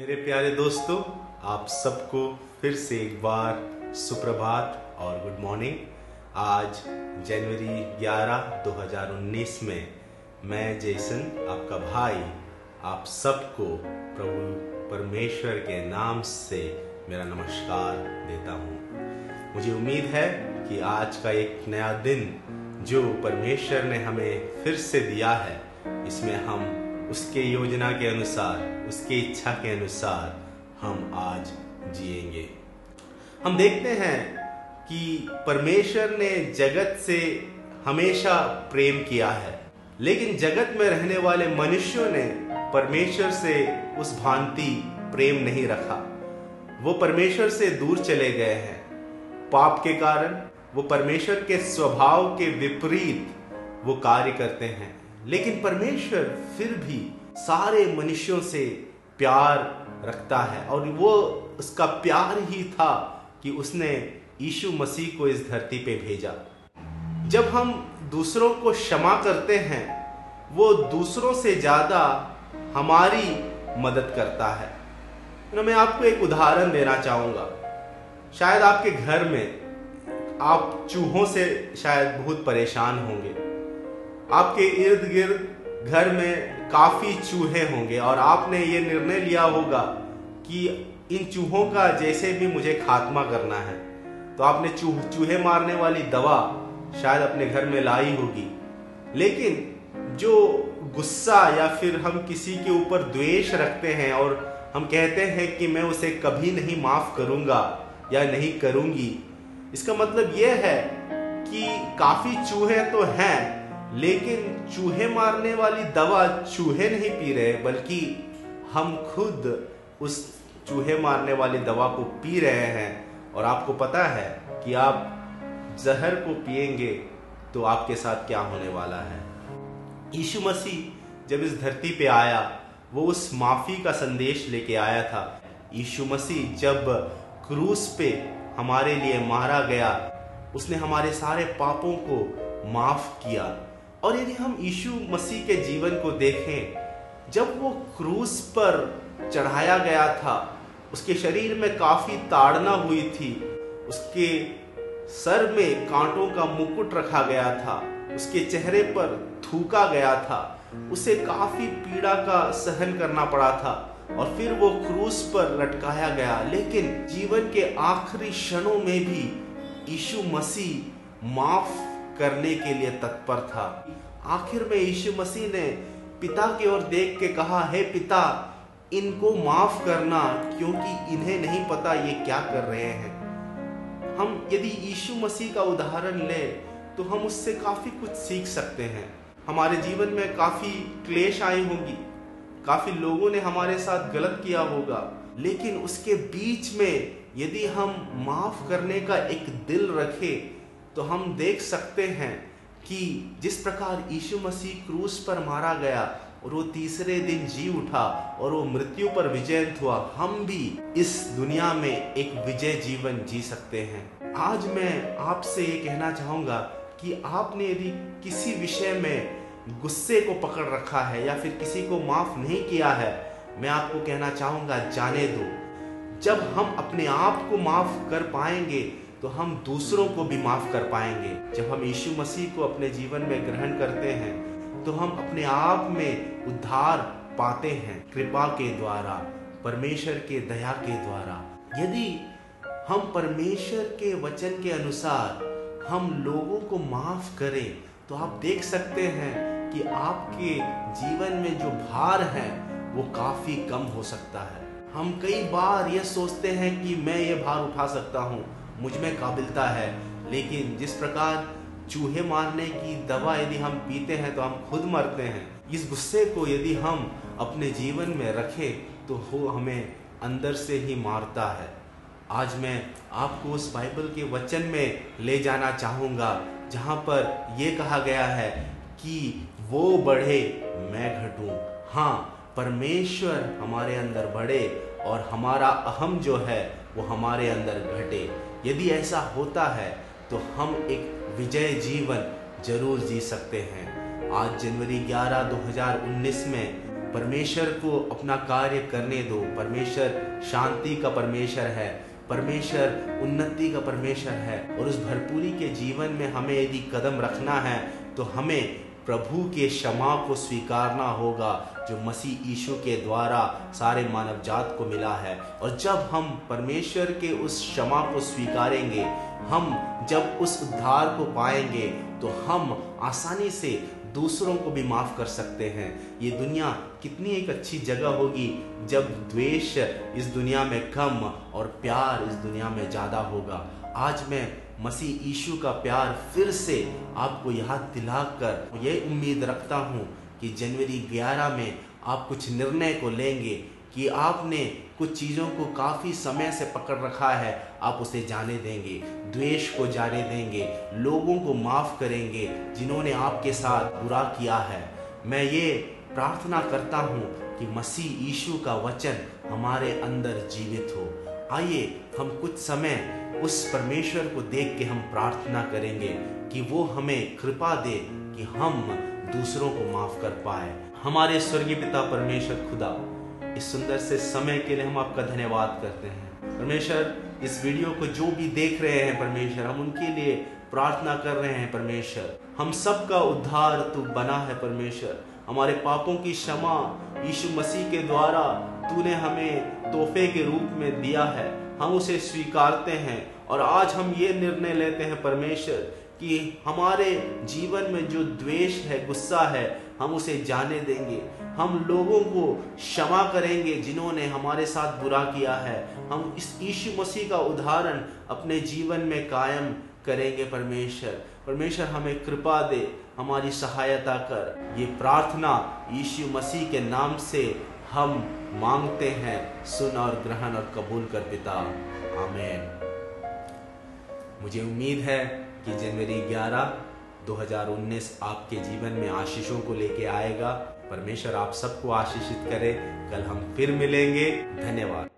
मेरे प्यारे दोस्तों, आप सबको फिर से एक बार सुप्रभात और गुड मॉर्निंग आज जनवरी 11 2019 में मैं, जैसन आपका भाई, आप सबको प्रभु परमेश्वर के नाम से मेरा नमस्कार देता हूँ। मुझे उम्मीद है कि आज का एक नया दिन जो परमेश्वर ने हमें फिर से दिया है, इसमें हम उसके योजना के अनुसार, उसकी इच्छा के अनुसार हम आज जिएँगे। हम देखते हैं कि परमेश्वर ने जगत से हमेशा प्रेम किया है, लेकिन जगत में रहने वाले मनुष्यों ने परमेश्वर से उस भांति प्रेम नहीं रखा। वो परमेश्वर से दूर चले गए हैं। पाप के कारण, वो परमेश्वर के स्वभाव के विपरीत वो कार्य करते हैं। लेकिन परमेश्वर फिर भी सारे मनुष्यों से प्यार रखता है और वो उसका प्यार ही था कि उसने यीशु मसीह को इस धरती पे भेजा। जब हम दूसरों को क्षमा करते हैं, वो दूसरों से ज़्यादा हमारी मदद करता है। तो मैं आपको एक उदाहरण देना चाहूँगा। शायद आपके घर में आप चूहों से शायद बहुत परेशान होंगे। आपके इर्द गिर्द घर में काफ़ी चूहे होंगे और आपने ये निर्णय लिया होगा कि इन चूहों का जैसे भी मुझे खात्मा करना है। तो आपने चूह, चूहे मारने वाली दवा शायद अपने घर में लाई होगी। लेकिन जो गुस्सा या फिर हम किसी के ऊपर द्वेष रखते हैं और हम कहते हैं कि मैं उसे कभी नहीं माफ़ करूँगा या नहीं करूँगी, इसका मतलब यह है कि काफ़ी चूहे तो हैं लेकिन चूहे मारने वाली दवा चूहे नहीं पी रहे, बल्कि हम खुद उस चूहे मारने वाली दवा को पी रहे हैं। और आपको पता है कि आप जहर को पिएँगे तो आपके साथ क्या होने वाला है। यीशु मसीह जब इस धरती पे आया, वो उस माफ़ी का संदेश लेके आया था। यीशु मसीह जब क्रूस पे हमारे लिए मारा गया, उसने हमारे सारे पापों को माफ़ किया। और यदि हम यीशु मसीह के जीवन को देखें, जब वो क्रूस पर चढ़ाया गया था, उसके शरीर में काफ़ी ताड़ना हुई थी, उसके सर में कांटों का मुकुट रखा गया था, उसके चेहरे पर थूका गया था, उसे काफ़ी पीड़ा का सहन करना पड़ा था और फिर वो क्रूस पर लटकाया गया। लेकिन जीवन के आखिरी क्षणों में भी यीशु मसीह माफ़ करने के लिए तत्पर था। आखिर में यीशु मसीह ने पिता की ओर देख के कहा, हे पिता, इनको माफ़ करना, क्योंकि इन्हें नहीं पता ये क्या कर रहे हैं। हम यदि यीशु मसीह का उदाहरण ले तो हम उससे काफ़ी कुछ सीख सकते हैं। हमारे जीवन में काफ़ी क्लेश आई होंगी। काफ़ी लोगों ने हमारे साथ गलत किया होगा। लेकिन उसके बीच में यदि हम माफ़ करने का एक दिल रखें तो हम देख सकते हैं कि जिस प्रकार यीशु मसीह क्रूस पर मारा गया और वो तीसरे दिन जी उठा और वो मृत्यु पर विजयंत हुआ, हम भी इस दुनिया में एक विजय जीवन जी सकते हैं। आज मैं आपसे ये कहना चाहूँगा कि आपने यदि किसी विषय में गुस्से को पकड़ रखा है या फिर किसी को माफ़ नहीं किया है, मैं आपको कहना चाहूँगा, जाने दो। जब हम अपने आप को माफ़ कर पाएँगे तो हम दूसरों को भी माफ़ कर पाएँगे। जब हम यीशु मसीह को अपने जीवन में ग्रहण करते हैं तो हम अपने आप में उद्धार पाते हैं कृपा के द्वारा, परमेश्वर के दया के द्वारा। यदि हम परमेश्वर के वचन के अनुसार हम लोगों को माफ़ करें तो आप देख सकते हैं कि आपके जीवन में जो भार है, वो काफ़ी कम हो सकता है। हम कई बार ये सोचते हैं कि मैं ये भार उठा सकता हूँ मुझमें काबिलता है। लेकिन जिस प्रकार चूहे मारने की दवा यदि हम पीते हैं तो हम खुद मरते हैं। इस गुस्से को यदि हम अपने जीवन में रखें तो वो हमें अंदर से ही मारता है। आज मैं आपको उस बाइबल के वचन में ले जाना चाहूँगा, जहाँ पर यह कहा गया है कि वो बढ़े, मैं घटूं। हाँ परमेश्वर हमारे अंदर बढ़े और हमारा अहम जो है, वो हमारे अंदर घटे। यदि ऐसा होता है तो हम एक विजय जीवन ज़रूर जी सकते हैं। आज जनवरी 11 2019 में परमेश्वर को अपना कार्य करने दो। परमेश्वर शांति का परमेश्वर है। परमेश्वर उन्नति का परमेश्वर है। और उस भरपूरी के जीवन में हमें यदि कदम रखना है तो हमें प्रभु के क्षमा को स्वीकारना होगा, जो मसीह यीशु के द्वारा सारे मानव जात को मिला है। और जब हम परमेश्वर के उस क्षमा को स्वीकारेंगे, हम जब उस उद्धार को पाएँगे तो हम आसानी से दूसरों को भी माफ़ कर सकते हैं। ये दुनिया कितनी एक अच्छी जगह होगी, जब द्वेष इस दुनिया में कम और प्यार इस दुनिया में ज़्यादा होगा। आज मैं मसीह यीशु का प्यार फिर से आपको याद दिलाकर ये उम्मीद रखता हूँ कि जनवरी 11 में आप कुछ निर्णय को लेंगे कि आपने कुछ चीज़ों को काफ़ी समय से पकड़ रखा है, आप उसे जाने देंगे, द्वेष को जाने देंगे, लोगों को माफ़ करेंगे जिन्होंने आपके साथ बुरा किया है। मैं ये प्रार्थना करता हूँ कि मसीह यीशु का वचन हमारे अंदर जीवित हो। आइए हम कुछ समय उस परमेश्वर को देख के हम प्रार्थना करेंगे कि वो हमें कृपा दे कि हम दूसरों को माफ़ कर पाए। हमारे स्वर्गीय पिता परमेश्वर खुदा, इस सुंदर से समय के लिए हम आपका धन्यवाद करते हैं। परमेश्वर, इस वीडियो को जो भी देख रहे हैं परमेश्वर, हम उनके लिए प्रार्थना कर रहे हैं परमेश्वर। हम सबका उद्धार तू बना है परमेश्वर। हमारे पापों की क्षमा यीशु मसीह के द्वारा तूने हमें तोहफे के रूप में दिया है। हम उसे स्वीकारते हैं और आज हम ये निर्णय लेते हैं परमेश्वर कि हमारे जीवन में जो द्वेष है, गुस्सा है, हम उसे जाने देंगे। हम लोगों को क्षमा करेंगे जिन्होंने हमारे साथ बुरा किया है। हम इस यीशु मसीह का उदाहरण अपने जीवन में कायम करेंगे परमेश्वर। परमेश्वर, हमें कृपा दे, हमारी सहायता कर। ये प्रार्थना यीशु मसीह के नाम से हम मांगते हैं सुन और ग्रहण और कबूल कर पिता। आमेन। मुझे उम्मीद है कि जनवरी 11 2019 आपके जीवन में आशीषों को लेके आएगा। परमेश्वर आप सबको आशीषित करे। कल हम फिर मिलेंगे। धन्यवाद।